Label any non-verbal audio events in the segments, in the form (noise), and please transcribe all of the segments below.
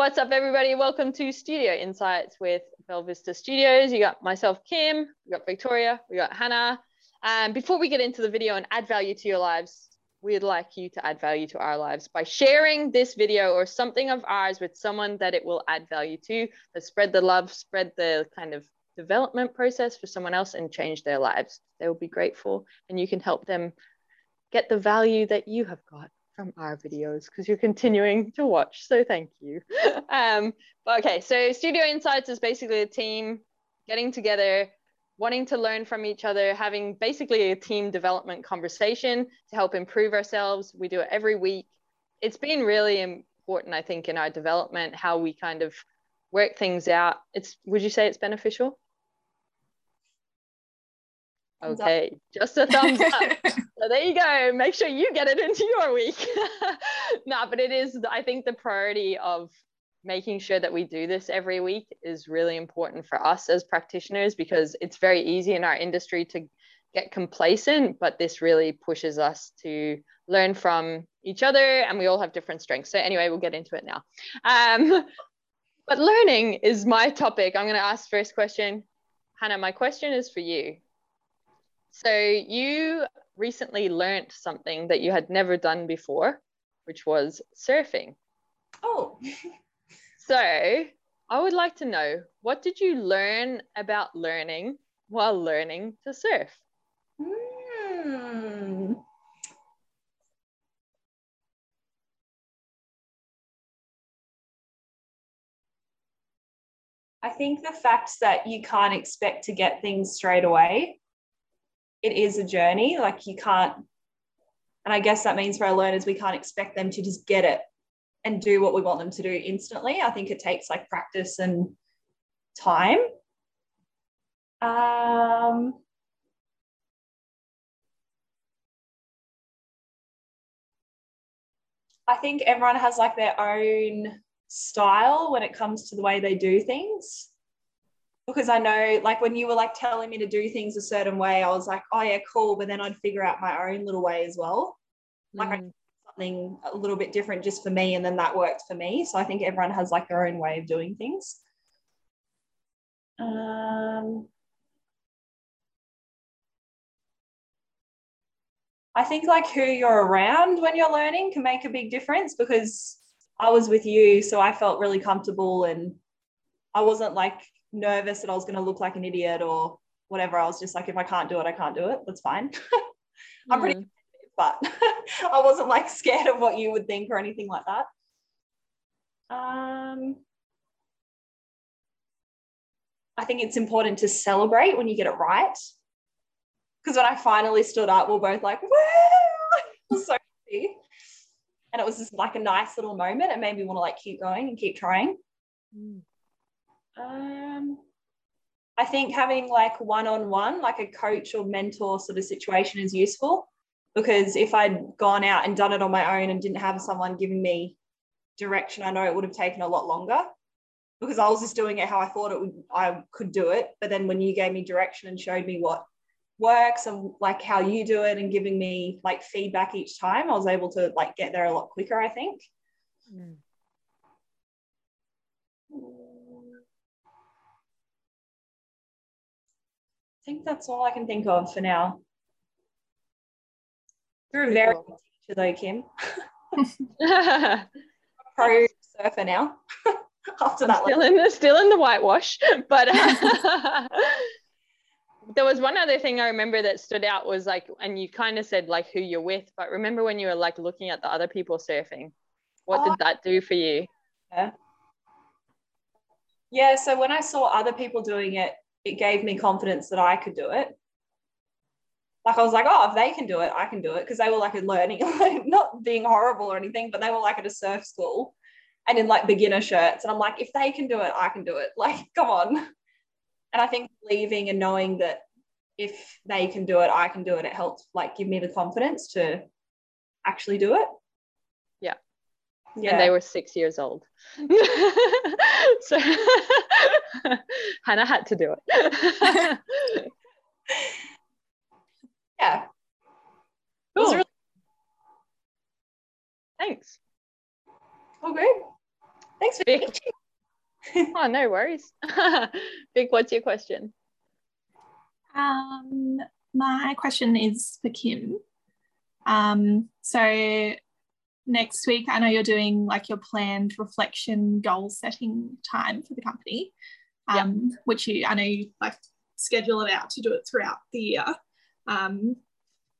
What's up, everybody? Welcome to Studio Insights with Bell Vista Studios. You got myself, Kim, we got Victoria, we got Hannah. And before we get into the video and add value to your lives, we'd like you to add value to our lives by sharing this video or something of ours with someone that it will add value to. Let's spread the love, spread the kind of development process for someone else and change their lives. They will be grateful and you can help them get the value that you have got our videos because you're continuing to watch. So thank you. (laughs) um, but okay, so Studio Insights is basically a team getting together, wanting to learn from each other, having basically a team development conversation to help improve ourselves. We do it every week. It's been really important, I think, in our development, how we kind of work things out. It's would you say it's beneficial? Okay, just a thumbs up. (laughs) so there you go. Make sure you get it into your week. (laughs) no, but it is, I think the priority of making sure that we do this every week is really important for us as practitioners because it's very easy in our industry to get complacent, but this really pushes us to learn from each other and we all have different strengths. So anyway, we'll get into it now. Um, but learning is my topic. I'm going to ask first question. Hannah, my question is for you. So you recently learned something that you had never done before, which was surfing. Oh. so I would like to know what did you learn about learning while learning to surf? Hmm. I think the fact that you can't expect to get things straight away it is a journey. Like you can't, and I guess that means for our learners, we can't expect them to just get it and do what we want them to do instantly. I think it takes like practice and time. Um, I think everyone has like their own style when it comes to the way they do things because I know like when you were like telling me to do things a certain way, I was like, oh yeah, cool. But then I'd figure out my own little way as well. Like mm. I something a little bit different just for me, and then that worked for me. So I think everyone has like their own way of doing things. Um, I think like who you're around when you're learning can make a big difference because I was with you, so I felt really comfortable and I wasn't like nervous that I was going to look like an idiot or whatever. I was just like, if I can't do it, I can't do it. That's fine. (laughs) I'm pretty, mm. (laughs) but (laughs) I wasn't like scared of what you would think or anything like that. Um, I think it's important to celebrate when you get it right. Because when I finally stood up, we are both like, woo! so happy. And it was just like a nice little moment. It made me want to like keep going and keep trying. Mm. Um, I think having like one on one, like a coach or mentor sort of situation is useful because if I'd gone out and done it on my own and didn't have someone giving me direction, I know it would have taken a lot longer because I was just doing it how I thought it would I could do it. But then when you gave me direction and showed me what works and like how you do it and giving me like feedback each time, I was able to like get there a lot quicker, I think. Mm. Think that's all I can think of for now. You're a very good teacher though, Kim. (laughs) (laughs) Pro surfer now. (laughs) After that, still in the still in the whitewash, but there was one other thing I remember that stood out was like, and you kind of said like who you're with, but remember when you were like looking at the other people surfing? What oh, did that do for you? Yeah. Yeah. So when I saw other people doing it, it gave me confidence that I could do it. Like I was like, oh, if they can do it, I can do it. Because they were like a learning, (laughs) not being horrible or anything, but they were like at a surf school and in like beginner shirts. And I'm like, if they can do it, I can do it. (laughs) Like, come on. And I think leaving and knowing that if they can do it, I can do it, it helped like give me the confidence to actually do it. Yeah. Yeah. And they were six years old. (laughs) (laughs) so (laughs) Hannah had to do it. yeah. Cool. Really- Thanks. Oh, great. Thanks for Vic. oh, no worries. Vic, what's your question? Um, my question is for Kim. Um, so next week, I know you're doing like your planned reflection goal setting time for the company, um, yep. which you I know you like schedule it out to do it throughout the year. Um,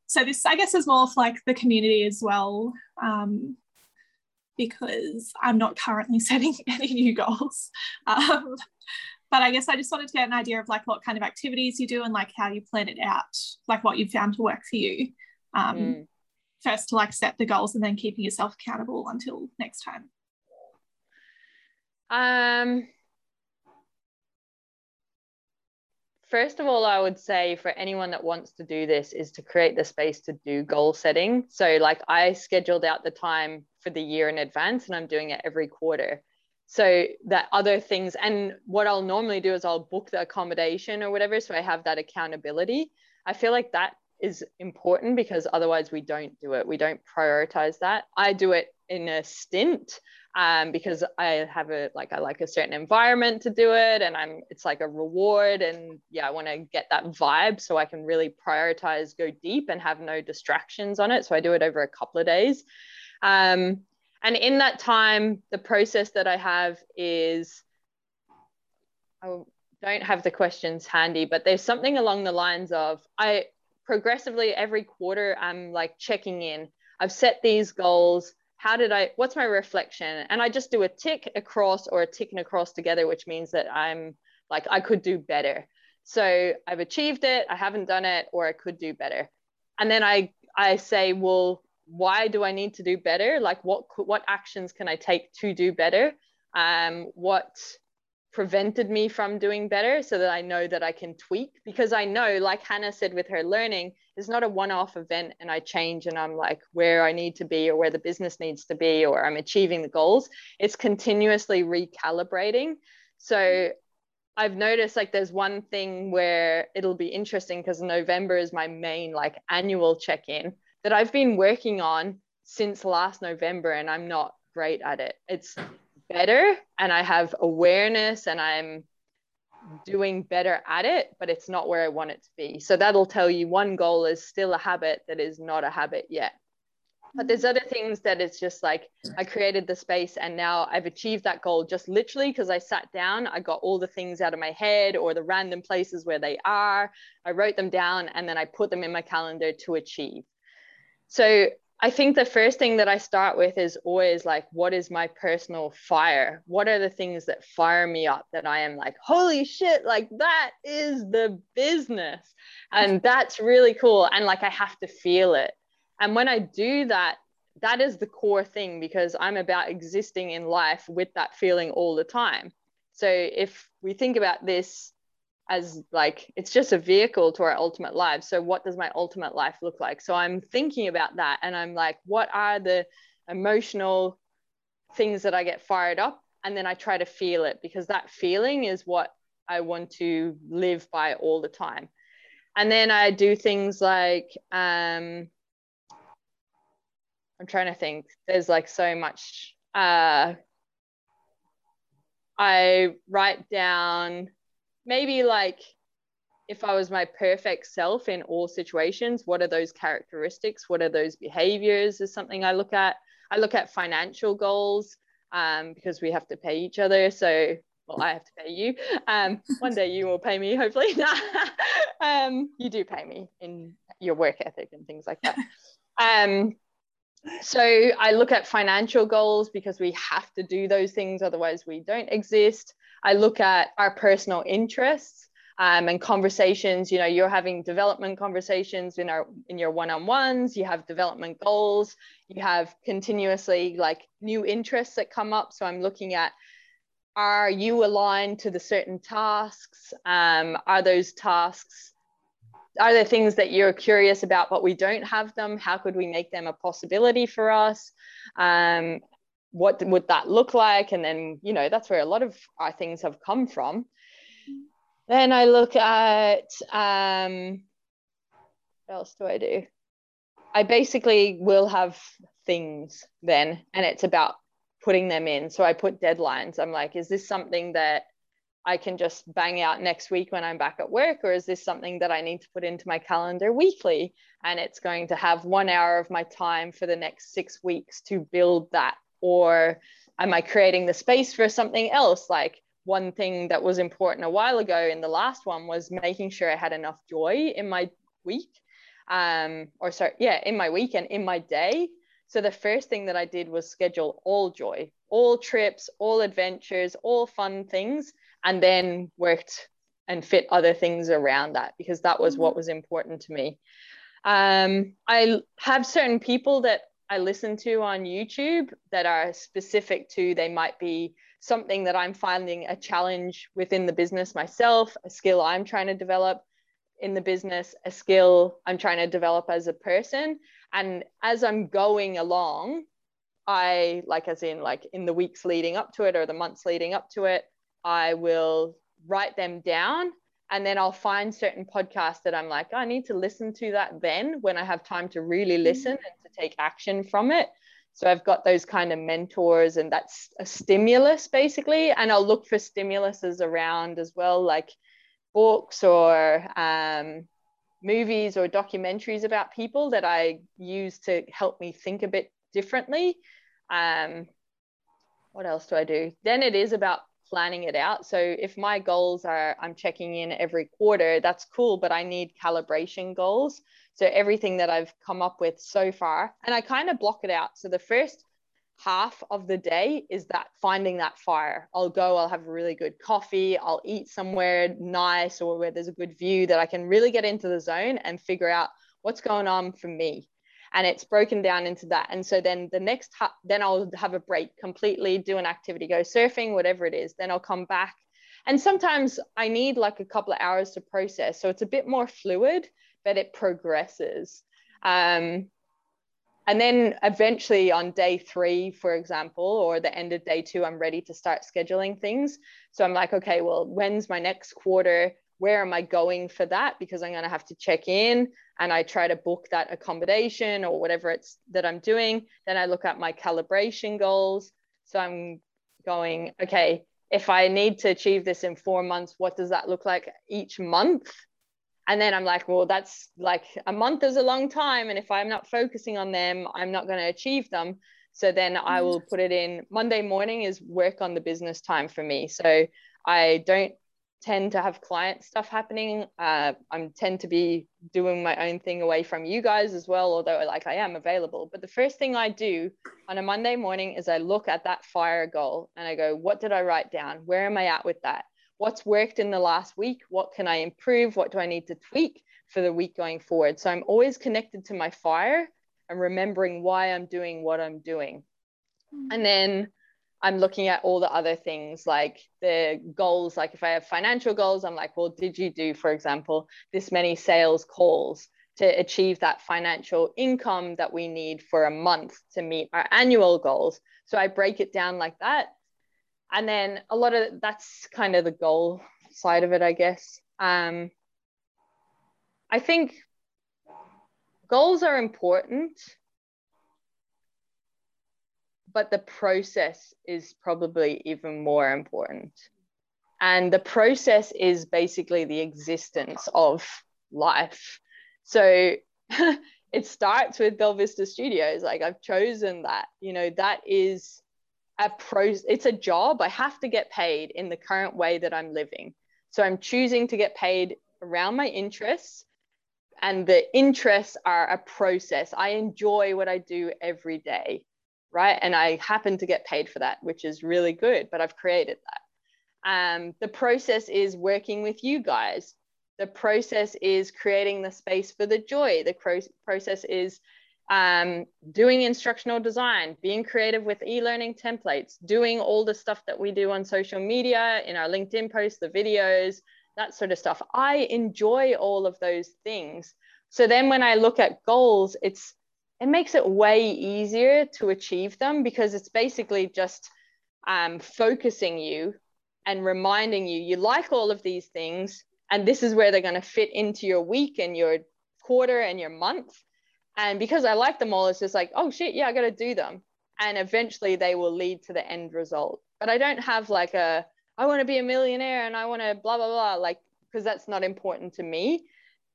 so this I guess is more for like the community as well. Um, because I'm not currently (laughs) setting any new goals. Um, but I guess I just wanted to get an idea of like what kind of activities you do and like how you plan it out, like what you've found to work for you. Um, mm. First to like set the goals and then keeping yourself accountable until next time. Um, first of all, I would say for anyone that wants to do this is to create the space to do goal setting. So, like, I scheduled out the time for the year in advance and I'm doing it every quarter. So, that other things, and what I'll normally do is I'll book the accommodation or whatever. So, I have that accountability. I feel like that is important because otherwise we don't do it. We don't prioritize that. I do it in a stint um, because I have a like I like a certain environment to do it, and I'm it's like a reward, and yeah, I want to get that vibe so I can really prioritize, go deep, and have no distractions on it. So I do it over a couple of days, um, and in that time, the process that I have is I don't have the questions handy, but there's something along the lines of I progressively every quarter I'm like checking in. I've set these goals how did I, what's my reflection? And I just do a tick across or a tick and across together, which means that I'm like, I could do better. So I've achieved it, I haven't done it, or I could do better. And then I, I say, well, why do I need to do better? Like what, what actions can I take to do better? Um, what prevented me from doing better so that I know that I can tweak because I know like Hannah said with her learning it's not a one-off event and I change and I'm like where I need to be or where the business needs to be or I'm achieving the goals. It's continuously recalibrating. So I've noticed like there's one thing where it'll be interesting because November is my main like annual check-in that I've been working on since last November and I'm not great at it. It's better and I have awareness and I'm doing better at it, but it's not where I want it to be. So that'll tell you one goal is still a habit that is not a habit yet. But there's other things that it's just like I created the space and now I've achieved that goal just literally because I sat down, I got all the things out of my head or the random places where they are. I wrote them down and then I put them in my calendar to achieve. So I think the first thing that I start with is always like, what is my personal fire? What are the things that fire me up that I am like, holy shit, like that is the business. And that's really cool. And like, I have to feel it. And when I do that, that is the core thing because I'm about existing in life with that feeling all the time. So if we think about this as like it's just a vehicle to our ultimate lives. So what does my ultimate life look like? So i'm thinking about that and i'm like what are the emotional things that i get fired up? And then i try to feel it because that feeling is what i want to live by all the time. And then i do things like um i'm trying to think. There's like so much. Uh i write down maybe like if I was my perfect self in all situations, what are those characteristics? What are those behaviors? Is something I look at. I look at financial goals um, because we have to pay each other. So, well, I have to pay you. Um, one day you will pay me, hopefully. (laughs) um, you do pay me in your work ethic and things like that. (laughs) So I look at financial goals because we have to do those things, otherwise we don't exist. I look at our personal interests um, and conversations. You know, you're having development conversations in our in your one-on-ones. You have development goals. You have continuously like new interests that come up. So I'm looking at are you aligned to the certain tasks? Um, are those tasks are there things that you're curious about but we don't have them? How could we make them a possibility for us? Um, what would that look like? And then you know that's where a lot of our things have come from. Then i look at um what else do i do? I basically will have things then and it's about putting them in. So I put deadlines. I'm like, is this something that I can just bang out next week when I'm back at work? Or is this something that I need to put into my calendar weekly? And it's going to have one hour of my time for the next six weeks to build that. Or am I creating the space for something else? Like one thing that was important a while ago in the last one was making sure I had enough joy in my week. Um, or sorry, yeah, in my week and in my day. So the first thing that I did was schedule all joy, all trips, all adventures, all fun things and then worked and fit other things around that because that was what mm-hmm. was important to me. Um, I have certain people that I listen to on YouTube that are specific to, they might be something that I'm finding a challenge within the business myself, a skill I'm trying to develop in the business, a skill I'm trying to develop as a person. And as I'm going along, I like, as in, like in the weeks leading up to it or the months leading up to it, I will write them down and then I'll find certain podcasts that I'm like, I need to listen to that then when I have time to really mm-hmm. listen and to take action from it. So I've got those kind of mentors, and that's a stimulus basically. And I'll look for stimuluses around as well, like books or um, movies or documentaries about people that I use to help me think a bit differently. Um, what else do I do? Then it is about planning it out. So if my goals are I'm checking in every quarter, that's cool, but I need calibration goals. So everything that I've come up with so far, and I kind of block it out. So the first half of the day is that finding that fire. I'll go, I'll have a really good coffee, I'll eat somewhere nice or where there's a good view that I can really get into the zone and figure out what's going on for me and it's broken down into that. And so then the next ha- then i'll have a break completely do an activity go surfing whatever it is then i'll come back. And sometimes i need like a couple of hours to process. So it's a bit more fluid but it progresses. Um, and then eventually on day three for example or the end of day two i'm ready to start scheduling things. So i'm like okay well when's my next quarter where am I going for that? Because I'm going to have to check in and I try to book that accommodation or whatever it's that I'm doing. Then I look at my calibration goals. So I'm going, okay, if I need to achieve this in four months, what does that look like each month? And then I'm like, well, that's like a month is a long time. And if I'm not focusing on them, I'm not going to achieve them. So then I mm. will put it in Monday morning is work on the business time for me. So I don't tend to have client stuff happening. Uh, I tend to be doing my own thing away from you guys as well, although like I am available. But the first thing I do on a Monday morning is I look at that fire goal and I go, what did I write down? Where am I at with that? What's worked in the last week? What can I improve? What do I need to tweak for the week going forward? So I'm always connected to my fire and remembering why I'm doing what I'm doing. Mm-hmm. And then I'm looking at all the other things like the goals. Like if I have financial goals, I'm like, well, did you do, for example, this many sales calls to achieve that financial income that we need for a month to meet our annual goals? So I break it down like that. And then a lot of that's kind of the goal side of it, I guess. Um, I think goals are important but the process is probably even more important. And the process is basically the existence of life. So (laughs) it starts with Belle Vista Studios. Like I've chosen that, you know, that is a pro, it's a job. I have to get paid in the current way that I'm living. So I'm choosing to get paid around my interests. And the interests are a process. I enjoy what I do every day right? And I happen to get paid for that, which is really good, but I've created that. Um, the process is working with you guys. The process is creating the space for the joy. The pro- process is um, doing instructional design, being creative with e learning templates, doing all the stuff that we do on social media, in our LinkedIn posts, the videos, that sort of stuff. I enjoy all of those things. So then when I look at goals, it's it makes it way easier to achieve them because it's basically just um, focusing you and reminding you you like all of these things and this is where they're going to fit into your week and your quarter and your month. And because i like them all it's just like oh shit yeah i got to do them. And eventually they will lead to the end result. But i don't have like a i want to be a millionaire and i want to blah blah blah like because that's not important to me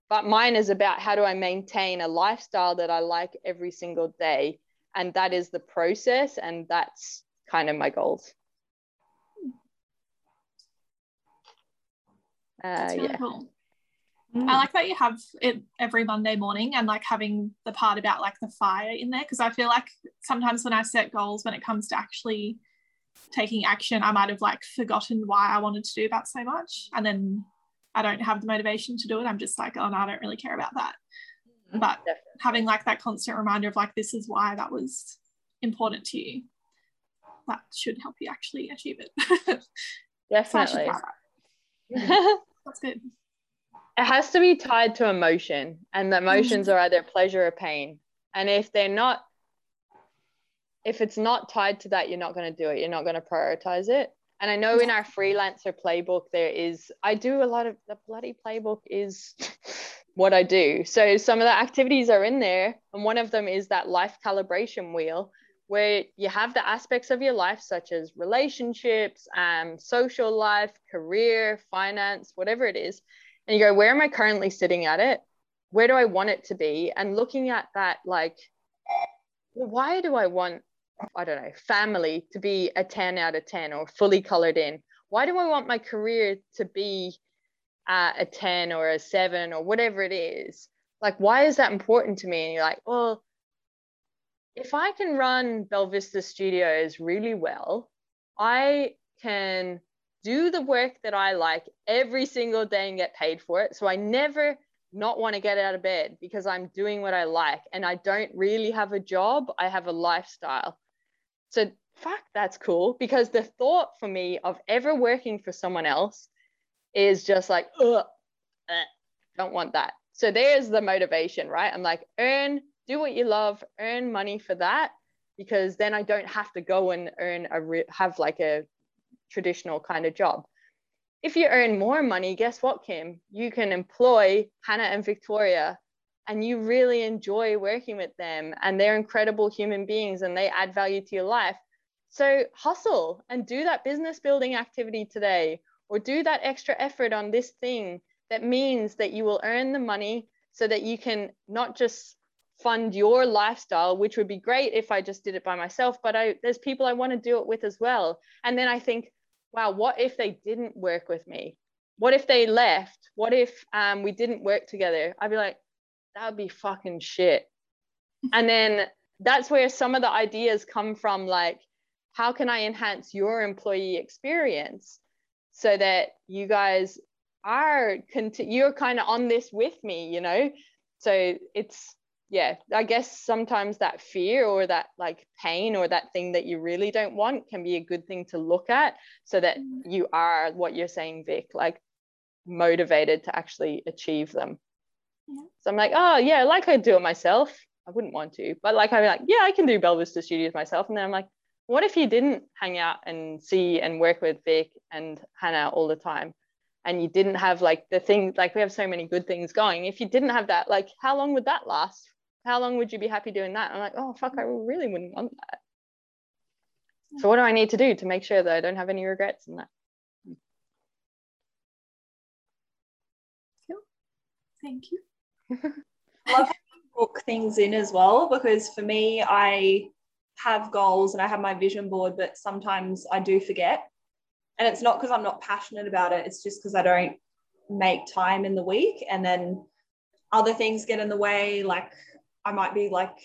but mine is about how do i maintain a lifestyle that i like every single day and that is the process and that's kind of my goals uh, really yeah cool. Mm. I like that you have it every Monday morning and like having the part about like the fire in there because I feel like sometimes when I set goals when it comes to actually taking action, I might have like forgotten why I wanted to do that so much. And then I don't have the motivation to do it. I'm just like, oh no, I don't really care about that. Mhm. But Definitely. having like that constant reminder of like this is why that was important to you. That should help you actually achieve it. (laughs) so I should definitely that. That's good. it has to be tied to emotion and the emotions are either pleasure or pain and if they're not if it's not tied to that you're not going to do it you're not going to prioritize it and i know in our freelancer playbook there is i do a lot of the bloody playbook is (laughs) what i do. So some of the activities are in there and one of them is that life calibration wheel where you have the aspects of your life such as relationships um, social life career finance whatever it is. And you go where am i currently sitting at it? Where do i want it to be? And looking at that like why do i want i don't know family to be a 10 out of 10 or fully colored in why do i want my career to be uh, a 10 or a 7 or whatever it is like why is that important to me and you're like well if i can run belvista studios really well i can do the work that I like every single day and get paid for it. So I never not want to get out of bed because I'm doing what I like and I don't really have a job. I have a lifestyle. So fuck, that's cool because the thought for me of ever working for someone else is just like, ugh, eh, don't want that. So there's the motivation, right? I'm like, earn, do what you love, earn money for that because then I don't have to go and earn a re- have like a traditional kind of job. If you earn more money, guess what, Kim? You can employ Hannah and Victoria and you really enjoy working with them and they're incredible human beings and they add value to your life. So hustle and do that business building activity today or do that extra effort on this thing that means that you will earn the money so that you can not just fund your lifestyle which would be great if i just did it by myself but i there's people i want to do it with as well. And then i think wow what if they didn't work with me? What if they left? What if um, we didn't work together? I'd be like that would be fucking shit. And then that's where some of the ideas come from like how can i enhance your employee experience so that you guys are you're kind of on this with me you know? So it's yeah i guess sometimes that fear or that like pain or that thing that you really don't want can be a good thing to look at so that mm-hmm. you are what you're saying vic like motivated to actually achieve them Yeah. so i'm like oh yeah like I'd do it myself. I wouldn't want to but like i'm like yeah i can do belvista studios myself. And then i'm like what if you didn't hang out and see and work with vic and hannah all the time? And you didn't have like the things like we have so many good things going. If you didn't have that like how long would that last? How long would you be happy doing that? I'm like oh fuck i really wouldn't want that. So what do i need to do to make sure that i don't have any regrets in that? Thank you. (laughs) love book things in as well because for me, I have goals and I have my vision board, but sometimes I do forget. And it's not because I'm not passionate about it, it's just because I don't make time in the week. And then other things get in the way. Like I might be like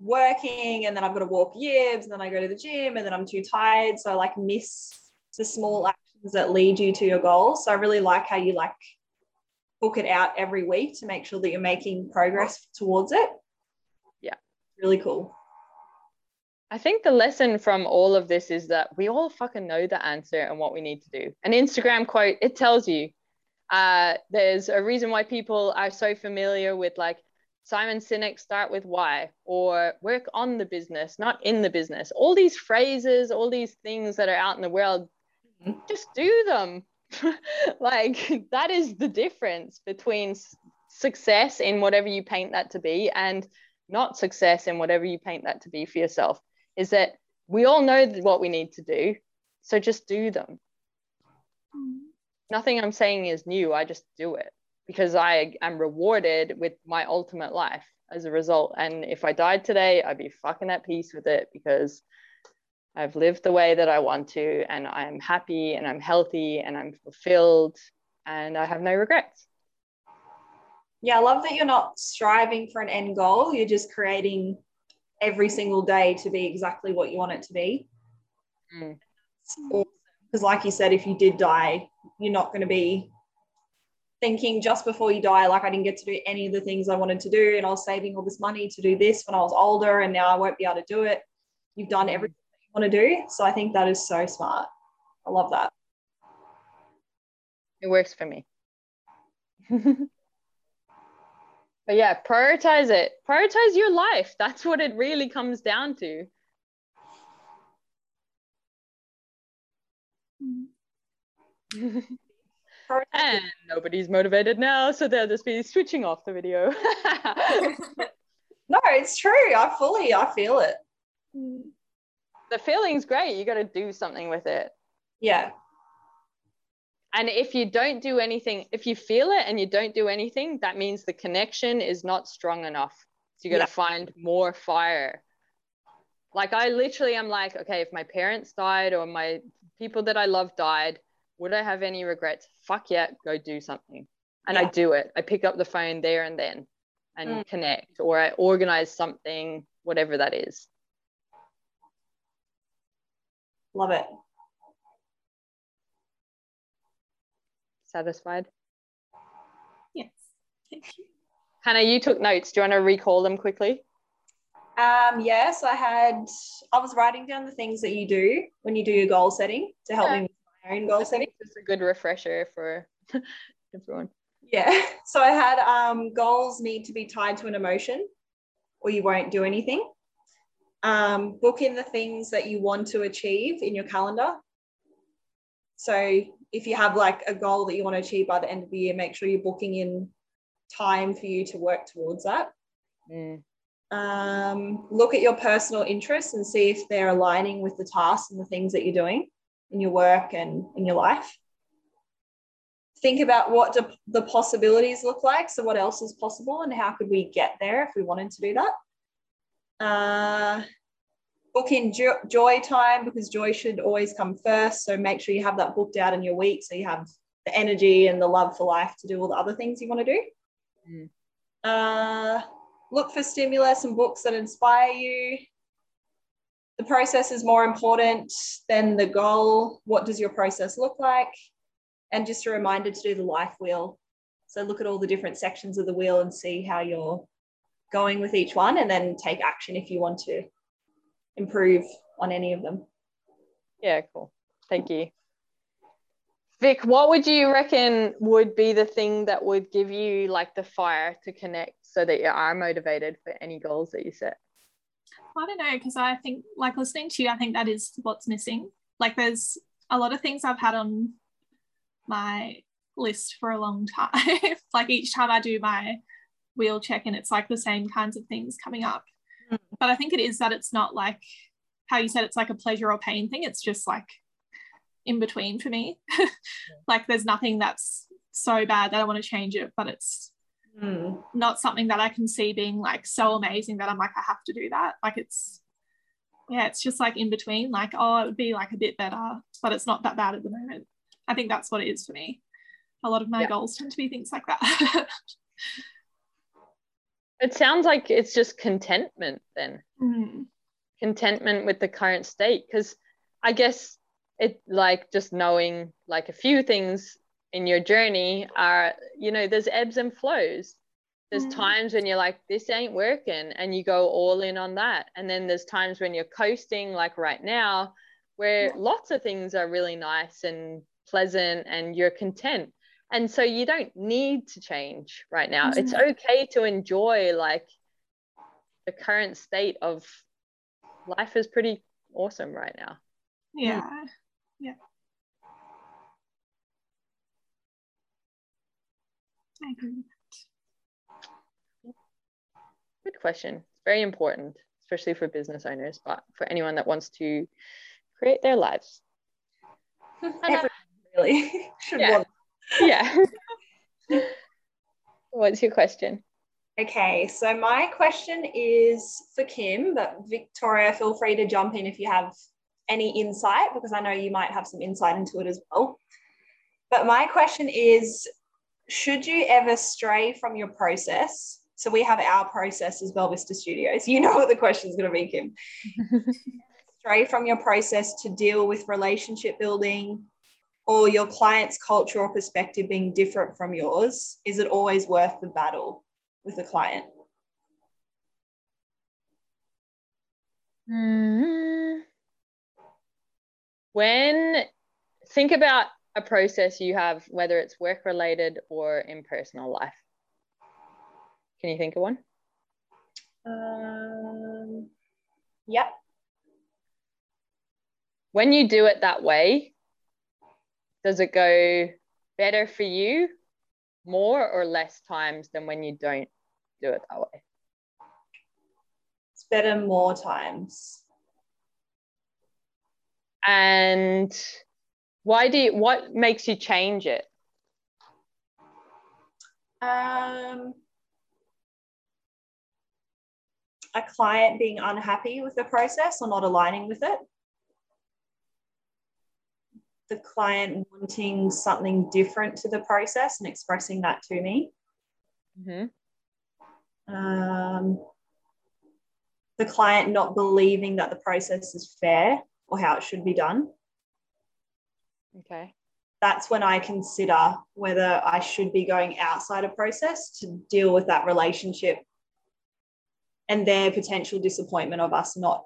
working and then I've got to walk yibs and then I go to the gym and then I'm too tired. So I like miss the small actions that lead you to your goals. So I really like how you like book it out every week to make sure that you're making progress towards it. Yeah. Really cool. I think the lesson from all of this is that we all fucking know the answer and what we need to do. An Instagram quote, it tells you. Uh, there's a reason why people are so familiar with like Simon Sinek, start with why, or work on the business, not in the business. All these phrases, all these things that are out in the world, Mhm. just do them. (laughs) like that is the difference between success in whatever you paint that to be and not success in whatever you paint that to be for yourself is that we all know what we need to do. So just do them. Mm. Nothing I'm saying is new. I just do it because I am rewarded with my ultimate life as a result. And if I died today, I'd be fucking at peace with it because I've lived the way that I want to and I'm happy and I'm healthy and I'm fulfilled and I have no regrets. Yeah, I love that you're not striving for an end goal. You're just creating every single day to be exactly what you want it to be. Mm. Because, like you said, if you did die, you're not going to be thinking just before you die, like I didn't get to do any of the things I wanted to do, and I was saving all this money to do this when I was older, and now I won't be able to do it. You've done everything want to do. So I think that is so smart. I love that. It works for me. (laughs) but yeah, prioritize it. Prioritize your life. That's what it really comes down to. Mm-hmm. (laughs) and nobody's motivated now, so they'll just be switching off the video. (laughs) no, it's true. I fully, I feel it. Mm. The feeling's great. You got to do something with it. Yeah. And if you don't do anything, if you feel it and you don't do anything, that means the connection is not strong enough. So you got to yeah. find more fire. Like I literally am like, okay, if my parents died or my people that I love died, would I have any regrets? Fuck yeah, go do something. And yeah. I do it. I pick up the phone there and then and mm. connect, or I organize something, whatever that is. Love it. Satisfied? Yes. Thank you. Hannah, you took notes. Do you want to recall them quickly? Um, yes, I had, I was writing down the things that you do when you do your goal setting to help yeah. me with my own goal setting. It's a good refresher for (laughs) everyone. Yeah. (laughs) So I had um, goals need to be tied to an emotion or you won't do anything. Um, book in the things that you want to achieve in your calendar. So if you have like a goal that you want to achieve by the end of the year, make sure you're booking in time for you to work towards that. Mm. Um, look at your personal interests and see if they're aligning with the tasks and the things that you're doing in your work and in your life. Think about what the possibilities look like. So, what else is possible, and how could we get there if we wanted to do that? Uh, book in jo- joy time because joy should always come first. So, make sure you have that booked out in your week so you have the energy and the love for life to do all the other things you want to do. Mm. Uh, look for stimulus and books that inspire you the process is more important than the goal. What does your process look like? And just a reminder to do the life wheel. So look at all the different sections of the wheel and see how you're going with each one, and then take action if you want to improve on any of them. Yeah, cool. Thank you. Vic, what would you reckon would be the thing that would give you like the fire to connect so that you are motivated for any goals that you set? I don't know because I think like listening to you, I think that is what's missing. Like there's a lot of things I've had on my list for a long (laughs) time. like each time I do my wheel check and it's like the same kinds of things coming up. Mm. But I think it is that it's not like how you said it's like a pleasure or pain thing. It's just like in between for me. (laughs) like there's nothing that's so bad that I want to change it, but it's mm. not something that I can see being like so amazing that I'm like, I have to do that. Like it's, yeah, it's just like in between, like, oh, it would be like a bit better, but it's not that bad at the moment. I think that's what it is for me. A lot of my yeah. goals tend to be things like that. (laughs) it sounds like it's just contentment then. Mm. Contentment with the current state. Because I guess it like just knowing like a few things in your journey are you know there's ebbs and flows there's mm. times when you're like this ain't working and you go all in on that and then there's times when you're coasting like right now where yeah. lots of things are really nice and pleasant and you're content and so you don't need to change right now mm-hmm. it's okay to enjoy like the current state of life is pretty awesome right now yeah yeah I agree with that. Good question. It's very important. Especially for business owners, but for anyone that wants to create their lives. (laughs) Everyone really (laughs) should Yeah. want. Yeah. (laughs) What's your question? Okay, so my question is for Kim, but Victoria, feel free to jump in if you have any insight because I know you might have some insight into it as well. But my question is should you ever stray from your process? So we have our process as Bell Vista Studios. You know what the question is going to be, Kim. (laughs) stray from your process to deal with relationship building or your client's culture or perspective being different from yours? Is it always worth the battle with the client? Mhm. When think about a process you have, whether it's work related or in personal life. Can you think of one? Um, yep. When you do it that way, does it go better for you more or less times than when you don't do it that way? It's better more times. And why do you, what makes you change it? Um, a client being unhappy with the process or not aligning with it. The client wanting something different to the process and expressing that to me. Mhm. Um, the client not believing that the process is fair or how it should be done. Okay. That's when I consider whether I should be going outside a process to deal with that relationship and their potential disappointment of us not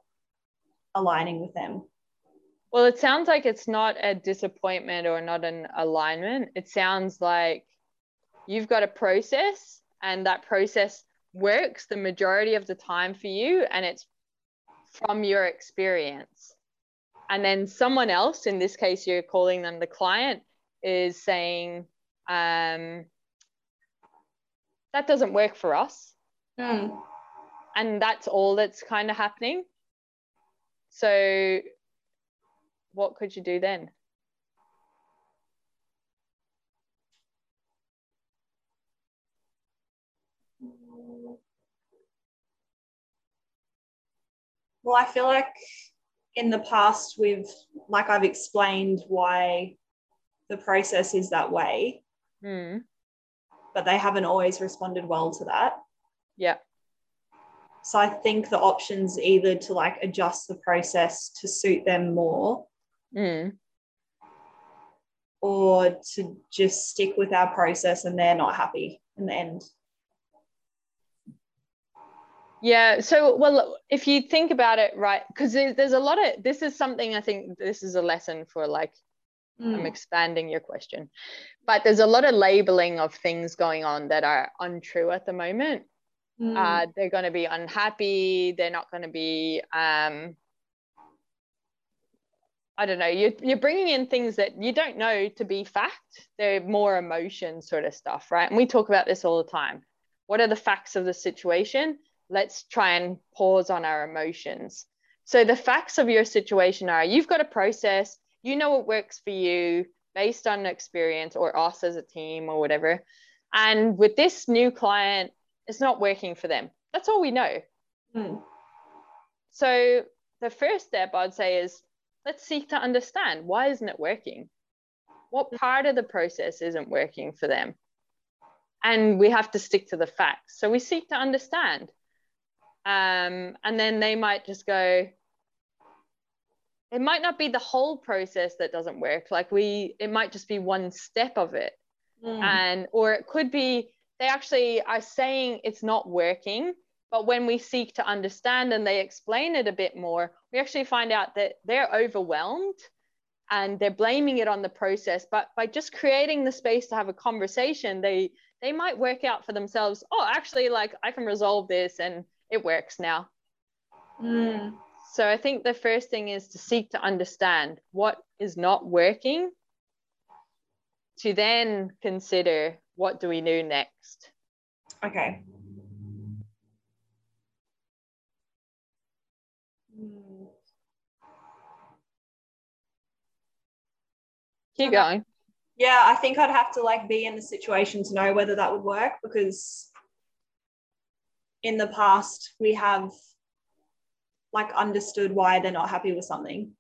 aligning with them. Well, it sounds like it's not a disappointment or not an alignment. It sounds like you've got a process and that process works the majority of the time for you and it's from your experience. And then someone else, in this case, you're calling them the client, is saying, um, that doesn't work for us. Mm. And that's all that's kind of happening. So, what could you do then? Well, I feel like in the past, we've, like I've explained why the process is that way, Hmm. but they haven't always responded well to that. Yeah. So I think the options either to like adjust the process to suit them more Mm. or to just stick with our process and they're not happy in the end. Yeah. So, well, if you think about it, right, because there's, there's a lot of this is something I think this is a lesson for like, I'm Mm. expanding your question, but there's a lot of labeling of things going on that are untrue at the moment. Mm. Uh, they're going to be unhappy. They're not going to be, um, I don't know, you're, you're bringing in things that you don't know to be fact. They're more emotion sort of stuff, right? And we talk about this all the time. What are the facts of the situation? Let's try and pause on our emotions. So, the facts of your situation are you've got a process, you know what works for you based on experience or us as a team or whatever. And with this new client, it's not working for them. That's all we know. Mm. So the first step I'd say is let's seek to understand why isn't it working? What part of the process isn't working for them? And we have to stick to the facts. So we seek to understand. Um, and then they might just go, it might not be the whole process that doesn't work. Like we, it might just be one step of it Mm. and or it could be they actually are saying it's not working but when we seek to understand and they explain it a bit more we actually find out that they're overwhelmed and they're blaming it on the process but by just creating the space to have a conversation they they might work out for themselves oh actually like i can resolve this and it works now Mm. so i think the first thing is to seek to understand what is not working to then consider what do we do next Okay. Keep going. Yeah, I think I'd have to like be in the situation to know whether that would work because in the past we have like understood why they're not happy with something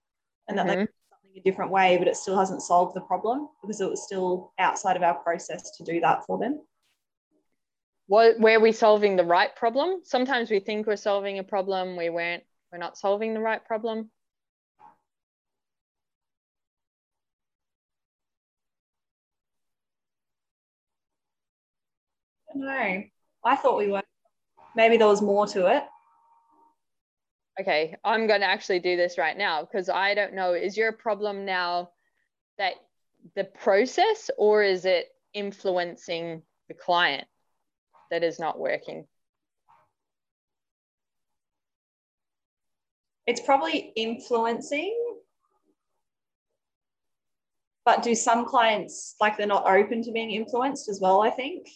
and that they Mhm. do something a different way, but it still hasn't solved the problem because it was still outside of our process to do that for them. What, were we solving the right problem? Sometimes we think we're solving a problem, we weren't, we're not solving the right problem. Know. I thought we were. Maybe there was more to it. Okay, I'm going to actually do this right now because I don't know. Is your problem now that the process or is it influencing the client that is not working? It's probably influencing. But do some clients like they're not open to being influenced as well? I think.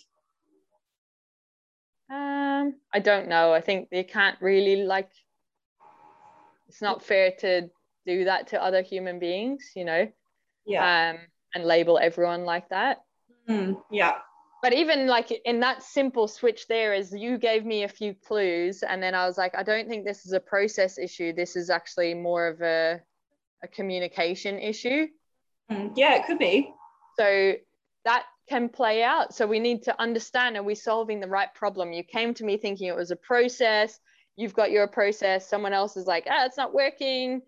Um, I don't know. I think they can't really like it's not fair to do that to other human beings, you know, Yeah. um, and label everyone like that. Mm, yeah. But even like in that simple switch there is you gave me a few clues and then I was like, I don't think this is a process issue. This is actually more of a a communication issue. Mm, yeah, it could be. So that can play out. So we need to understand are we solving the right problem? You came to me thinking it was a process. You've got your process. Someone else is like, ah, it's not working.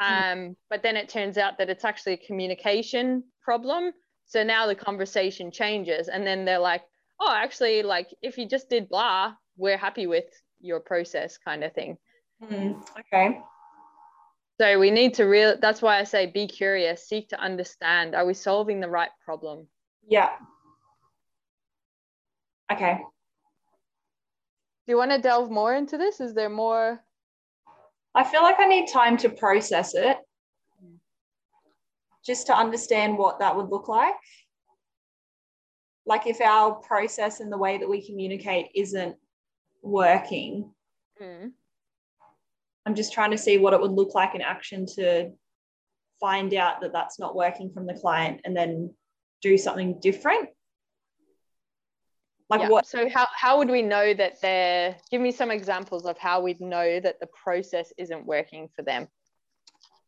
Um, but then it turns out that it's actually a communication problem. So now the conversation changes. And then they're like, oh, actually, like if you just did blah, we're happy with your process kind of thing. Mm, okay. So we need to real that's why I say be curious, seek to understand. Are we solving the right problem? Yeah. Okay. Do you want to delve more into this? Is there more? I feel like I need time to process it just to understand what that would look like. Like if our process and the way that we communicate isn't working, Mm. I'm just trying to see what it would look like in action to find out that that's not working from the client and then do something different. Like Yeah. what? So how, how would we know that they're give me some examples of how we'd know that the process isn't working for them?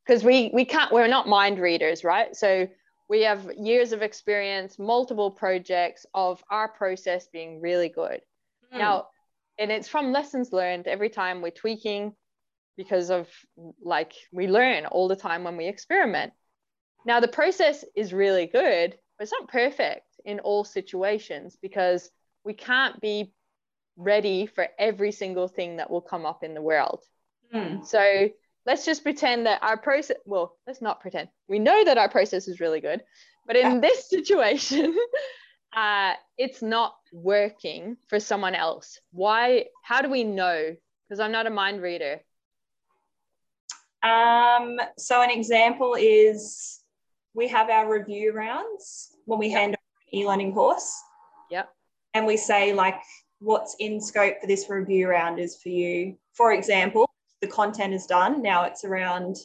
Because we we can't we're not mind readers, right? So we have years of experience, multiple projects of our process being really good. Hmm. Now, and it's from lessons learned every time we're tweaking because of like we learn all the time when we experiment. Now, the process is really good, it's not perfect in all situations because we can't be ready for every single thing that will come up in the world. Hmm. So let's just pretend that our process, well, let's not pretend. We know that our process is really good, but in this (laughs) situation, (laughs) uh, it's not working for someone else. Why? How do we know? Because I'm not a mind reader. Um, so an example is we have our review rounds when we Yep. hand over an e-learning course. Yep. And we say like what's in scope for this review round is for you. For example, the content is done. Now it's around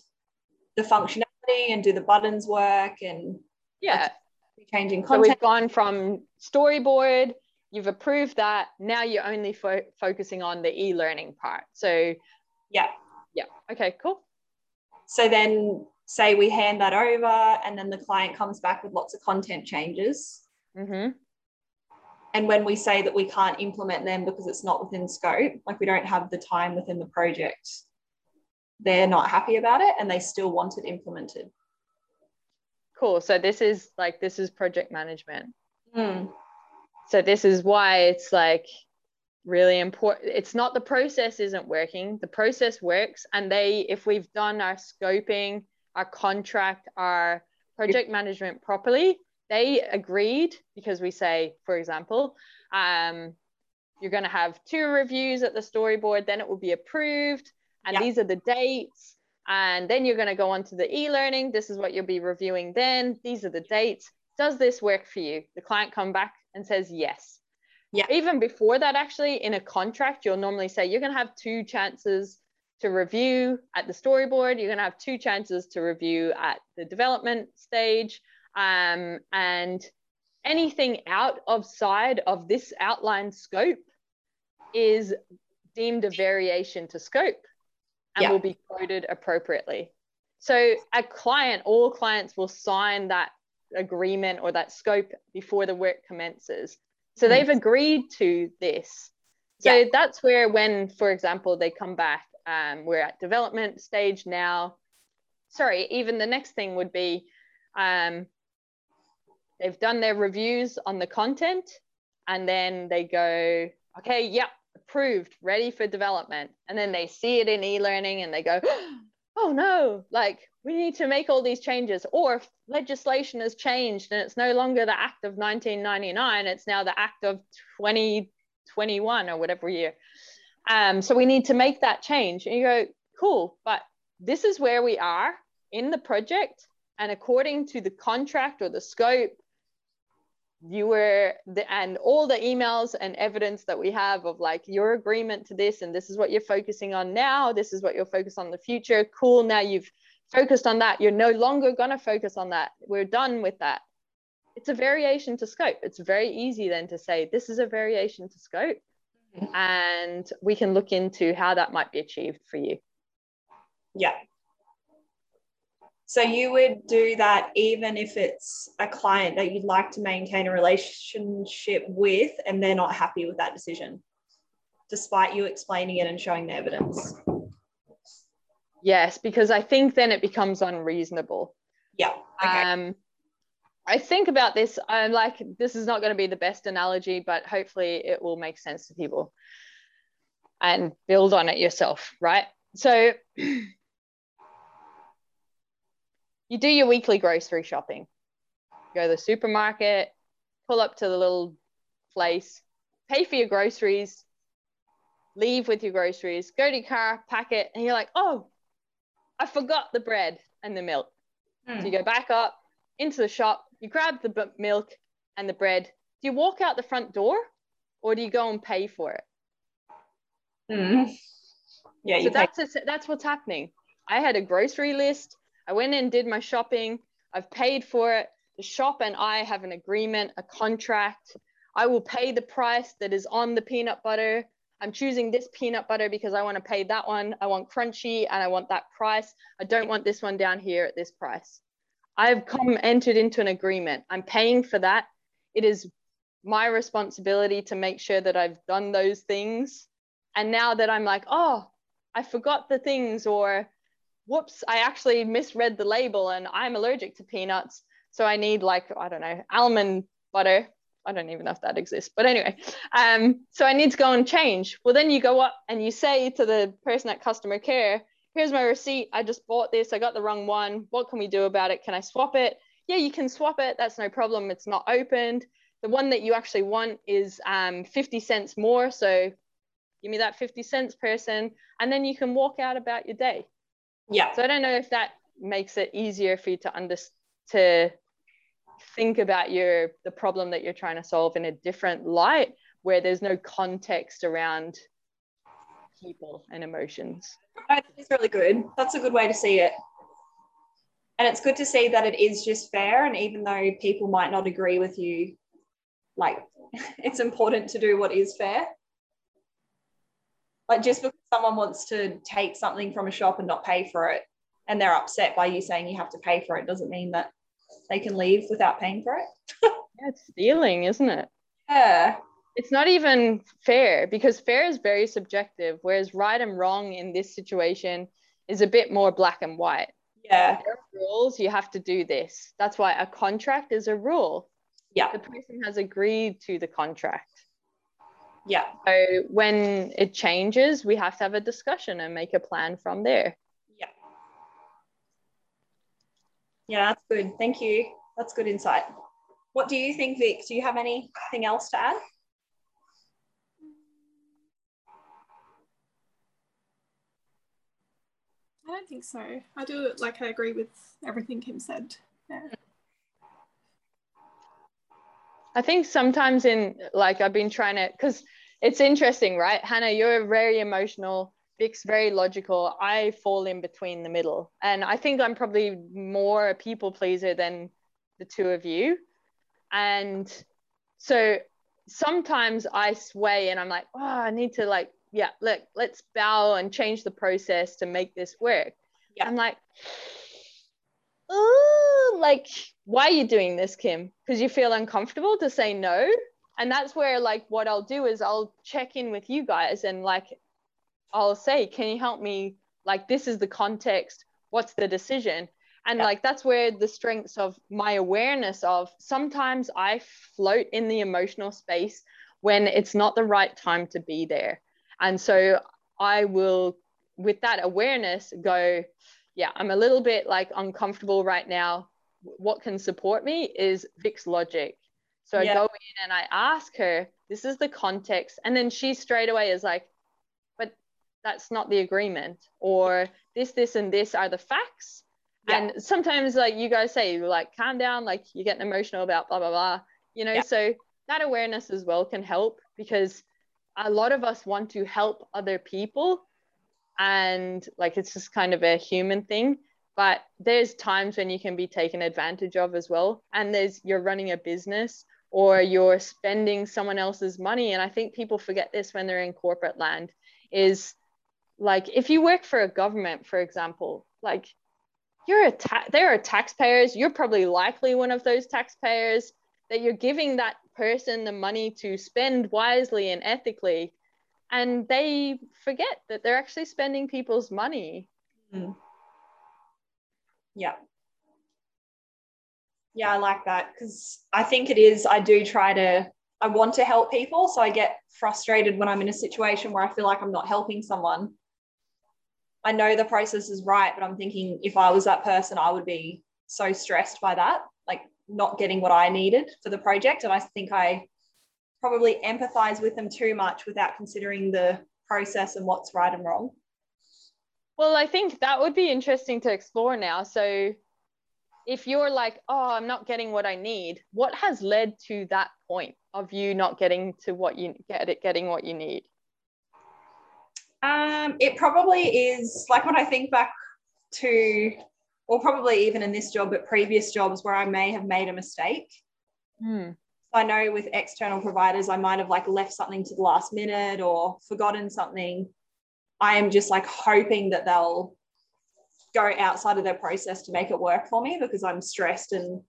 the functionality and do the buttons work and Yeah. changing content. So we've gone from storyboard, you've approved that. Now you're only fo- focusing on the e learning part. So, yeah. yeah. Okay, cool. So then say we hand that over and then the client comes back with lots of content changes. hmm And when we say that we can't implement them because it's not within scope, like we don't have the time within the project, they're not happy about it and they still want it implemented. Cool. So this is like, this is project management. Mm. So this is why it's like really important. It's not the process isn't working. The process works. And they, if we've done our scoping, our contract, our project management properly, they agreed because we say, for example, um, you're going to have two reviews at the storyboard, then it will be approved. And Yeah. these are the dates. And then you're going to go on to the e learning. This is what you'll be reviewing then. These are the dates. Does this work for you? The client come back and says yes. Yeah. Even before that, actually, in a contract, you'll normally say you're going to have two chances to review at the storyboard. You're going to have two chances to review at the development stage. Um, and anything out of side of this outline scope is deemed a variation to scope and yeah. will be coded appropriately. So a client, all clients will sign that agreement or that scope before the work commences. So mm. they've agreed to this. So yeah. that's where when, for example, they come back, um, we're at development stage now. Sorry, even the next thing would be um, they've done their reviews on the content and then they go, okay, yep, approved, ready for development. And then they see it in e-learning and they go, (gasps) oh no, like we need to make all these changes. Or if legislation has changed and it's no longer the Act of 1999, it's now the Act of 2021 or whatever year. Um, so we need to make that change. And you go, cool, but this is where we are in the project. And according to the contract or the scope you were the and all the emails and evidence that we have of like your agreement to this and this is what you're focusing on now this is what you'll focus on the future cool now you've focused on that you're no longer going to focus on that we're done with that it's a variation to scope it's very easy then to say this is a variation to scope. And we can look into how that might be achieved for you yeah so you would do that even if it's a client that you'd like to maintain a relationship with and they're not happy with that decision, despite you explaining it and showing the evidence. Yes, because I think then it becomes unreasonable. Yeah. Okay. Um, I think about this. I'm like, this is not going to be the best analogy, but hopefully it will make sense to people and build on it yourself, right? So (clears throat) you do your weekly grocery shopping. Go to the supermarket, pull up to the little place, pay for your groceries, leave with your groceries, go to your car, pack it, and you're like, oh, I forgot the bread and the milk. Mm. So you go back up into the shop, you grab the b- milk and the bread. Do you walk out the front door or do you go and pay for it? Mm. Yeah, so that's a, that's what's happening. I had a grocery list. I went and did my shopping. I've paid for it. The shop and I have an agreement, a contract. I will pay the price that is on the peanut butter. I'm choosing this peanut butter because I want to pay that one. I want crunchy and I want that price. I don't want this one down here at this price. I've come entered into an agreement. I'm paying for that. It is my responsibility to make sure that I've done those things. And now that I'm like, oh, I forgot the things or whoops, I actually misread the label and I'm allergic to peanuts. So I need like, I don't know, almond butter. I don't even know if that exists, but anyway. Um, so I need to go and change. Well, then you go up and you say to the person at customer care, here's my receipt. I just bought this. I got the wrong one. What can we do about it? Can I swap it? Yeah, you can swap it. That's no problem. It's not opened. The one that you actually want is um, 50 cents more. So give me that 50 cents person. And then you can walk out about your day. Yeah. So I don't know if that makes it easier for you to understand to think about your the problem that you're trying to solve in a different light where there's no context around people and emotions. It's really good. That's a good way to see it. And it's good to see that it is just fair. And even though people might not agree with you, like (laughs) it's important to do what is fair. Like just because someone wants to take something from a shop and not pay for it, and they're upset by you saying you have to pay for it, doesn't mean that they can leave without paying for it. (laughs) yeah, it's stealing, isn't it? Yeah. It's not even fair because fair is very subjective, whereas right and wrong in this situation is a bit more black and white. Yeah. Rules, you have to do this. That's why a contract is a rule. Yeah. The person has agreed to the contract. Yeah. So when it changes, we have to have a discussion and make a plan from there. Yeah. Yeah, that's good. Thank you. That's good insight. What do you think, Vic? Do you have anything else to add? I don't think so. I do like I agree with everything Kim said. Yeah. I think sometimes in like I've been trying to because it's interesting, right? Hannah, you're very emotional. Vic's very logical. I fall in between the middle. And I think I'm probably more a people pleaser than the two of you. And so sometimes I sway and I'm like, oh, I need to like, yeah, look, let's bow and change the process to make this work. Yeah. I'm like, oh, like, why are you doing this, Kim? Because you feel uncomfortable to say no. And that's where, like, what I'll do is I'll check in with you guys and, like, I'll say, can you help me? Like, this is the context. What's the decision? And, yeah. like, that's where the strengths of my awareness of sometimes I float in the emotional space when it's not the right time to be there. And so I will, with that awareness, go, yeah, I'm a little bit like uncomfortable right now. What can support me is Vic's logic. So yeah. I go in and I ask her, this is the context. And then she straight away is like, but that's not the agreement. Or this, this, and this are the facts. Yeah. And sometimes, like you guys say, like, calm down, like you're getting emotional about blah, blah, blah. You know, yeah. so that awareness as well can help because a lot of us want to help other people and like it's just kind of a human thing but there's times when you can be taken advantage of as well. And there's you're running a business or you're spending someone else's money. And i think people forget this when they're in corporate land is like if you work for a government for example like you're a ta- there are taxpayers. You're probably likely one of those taxpayers that you're giving that person the money to spend wisely and ethically and they forget that they're actually spending people's money. Mm. Yeah. Yeah, I like that because I think it is. I do try to, I want to help people. So I get frustrated when I'm in a situation where I feel like I'm not helping someone. I know the process is right, but I'm thinking if I was that person, I would be so stressed by that, like not getting what I needed for the project. And I think I probably empathize with them too much without considering the process and what's right and wrong. Well, I think that would be interesting to explore now. So, if you're like, oh, I'm not getting what I need, what has led to that point of you not getting to what you get it, getting what you need? Um, it probably is like when I think back to, or probably even in this job, but previous jobs where I may have made a mistake. Hmm. I know with external providers, I might have like left something to the last minute or forgotten something. I am just like hoping that they'll go outside of their process to make it work for me because I'm stressed and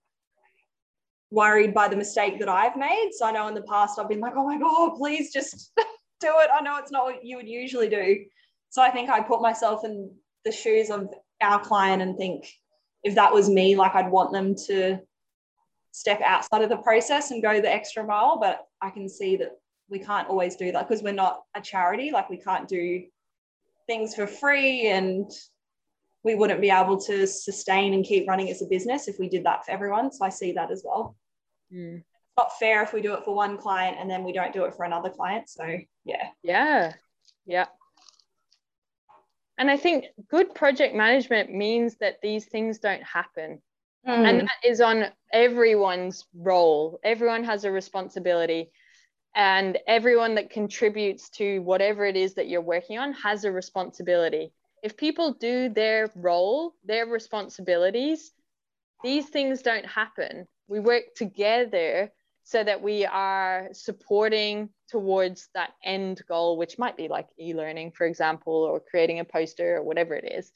worried by the mistake that I've made. So I know in the past I've been like, oh my God, please just (laughs) do it. I know it's not what you would usually do. So I think I put myself in the shoes of our client and think if that was me, like I'd want them to step outside of the process and go the extra mile. But I can see that we can't always do that because we're not a charity. Like we can't do things for free and we wouldn't be able to sustain and keep running as a business if we did that for everyone. So I see that as well. Mm. It's not fair if we do it for one client and then we don't do it for another client. So yeah. Yeah. Yeah. And I think good project management means that these things don't happen. Mm. And that is on everyone's role. Everyone has a responsibility. And everyone that contributes to whatever it is that you're working on has a responsibility. If people do their role, their responsibilities, these things don't happen. We work together so that we are supporting towards that end goal, which might be like e learning, for example, or creating a poster or whatever it is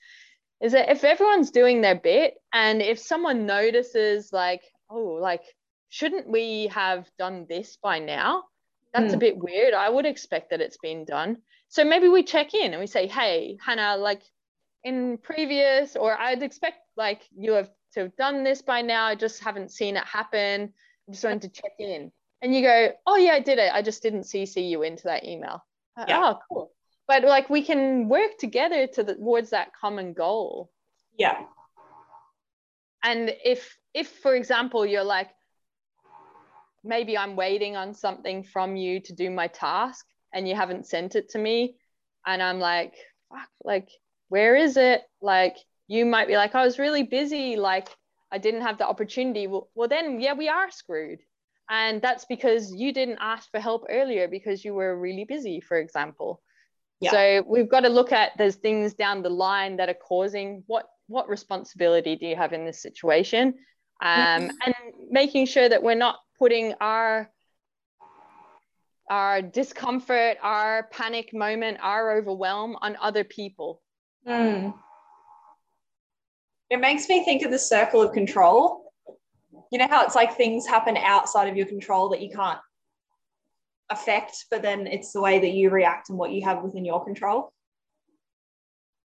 is that if everyone's doing their bit and if someone notices like oh like shouldn't we have done this by now that's mm. a hmm. bit weird i would expect that it's been done so maybe we check in and we say hey hannah like in previous or i'd expect like you have to have done this by now i just haven't seen it happen just wanted to check in. And you go oh yeah i did it. I just didn't cc you into that email. Yeah. oh cool. But like we can work together to the, towards that common goal. Yeah. And if if for example you're like maybe i'm waiting on something from you to do my task and you haven't sent it to me and i'm like fuck like where is it? Like you might be like i was really busy like i didn't have the opportunity well, well then yeah we are screwed and that's because you didn't ask for help earlier because you were really busy for example yeah. So we've got to look at those things down the line that are causing what what responsibility do you have in this situation? um, and making sure that we're not putting our our discomfort, our panic moment, our overwhelm on other people. Mm. It makes me think of the circle of control. You know how it's like things happen outside of your control that you can't affect, but then it's the way that you react and what you have within your control.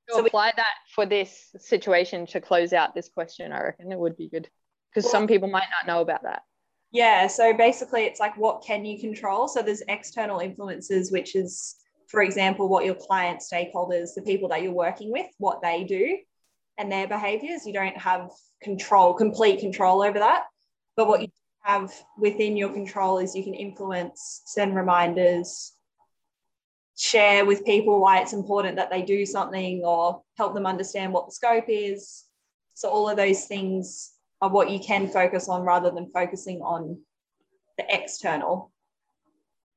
So apply we- that for this situation to close out this question. I reckon it would be good because well, some people might not know about that. Yeah. So basically, it's like what can you control? So there's external influences, which is, for example, what your client stakeholders, the people that you're working with, what they do and their behaviors. You don't have control, complete control over that. But what you have within your control is you can influence, send reminders, share with people why it's important that they do something or help them understand what the scope is. So all of those things are what you can focus on rather than focusing on the external,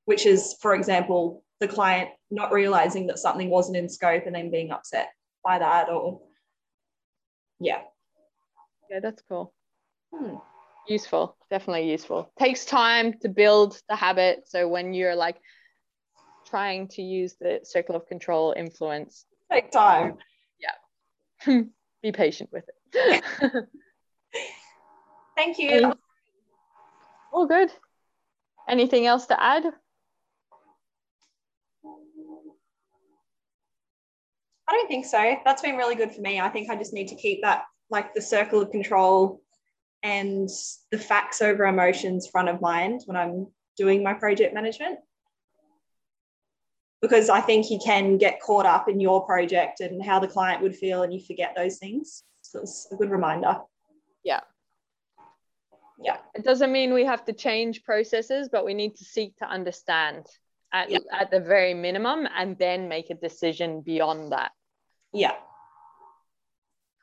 which is, for example, the client not realizing that something wasn't in scope and then being upset by that or yeah. Yeah, that's cool. Hmm. Useful, definitely useful. Takes time to build the habit. So when you're like trying to use the circle of control influence, take time. Yeah. (laughs) Be patient with it. (laughs) Thank you. All good. Anything else to add? I don't think so. That's been really good for me. I think I just need to keep that like the circle of control and the facts over emotions front of mind when I'm doing my project management. Because I think you can get caught up in your project and how the client would feel and you forget those things. So it's a good reminder. Yeah yeah it doesn't mean we have to change processes but we need to seek to understand at, yeah. at the very minimum and then make a decision beyond that yeah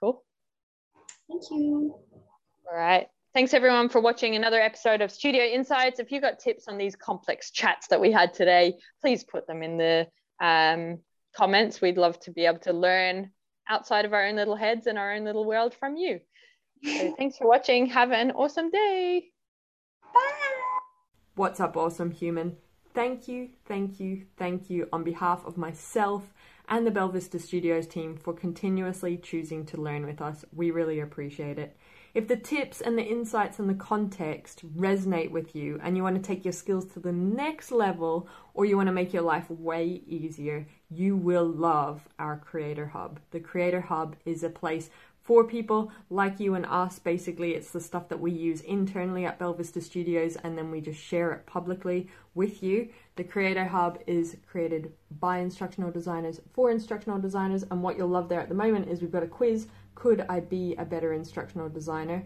cool thank you all right thanks everyone for watching another episode of studio insights if you got tips on these complex chats that we had today please put them in the um, comments we'd love to be able to learn outside of our own little heads and our own little world from you so (laughs) thanks for watching. Have an awesome day. Bye. What's up, awesome human? Thank you, thank you, thank you on behalf of myself and the Belvista Studios team for continuously choosing to learn with us. We really appreciate it. If the tips and the insights and the context resonate with you and you want to take your skills to the next level or you want to make your life way easier, you will love our Creator Hub. The Creator Hub is a place for people like you and us. Basically, it's the stuff that we use internally at Belvista Studios and then we just share it publicly with you. The Creator Hub is created by instructional designers for instructional designers, and what you'll love there at the moment is we've got a quiz Could I Be a Better Instructional Designer?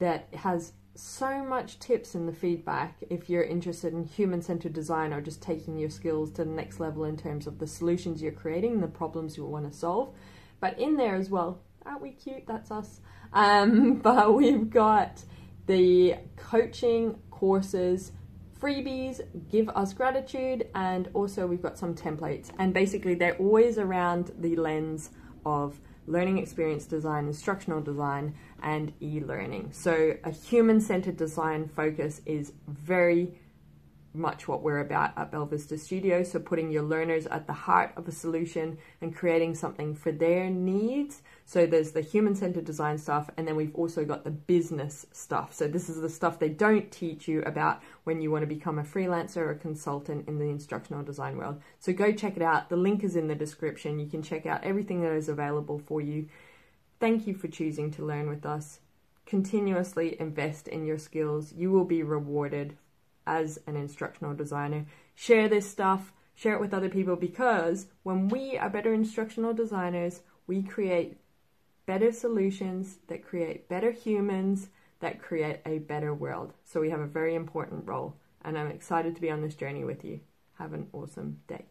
that has so much tips in the feedback if you're interested in human centered design or just taking your skills to the next level in terms of the solutions you're creating, the problems you want to solve. But in there as well, aren't we cute? That's us. Um, (laughs) but we've got the coaching courses, freebies, give us gratitude, and also we've got some templates. And basically, they're always around the lens of learning experience design, instructional design, and e learning. So, a human centered design focus is very much what we're about at Belvista Studio. So putting your learners at the heart of a solution and creating something for their needs. So there's the human-centered design stuff, and then we've also got the business stuff. So this is the stuff they don't teach you about when you want to become a freelancer or a consultant in the instructional design world. So go check it out. The link is in the description. You can check out everything that is available for you. Thank you for choosing to learn with us. Continuously invest in your skills. You will be rewarded as an instructional designer. Share this stuff, share it with other people because when we are better instructional designers, we create better solutions that create better humans that create a better world. So we have a very important role and I'm excited to be on this journey with you. Have an awesome day.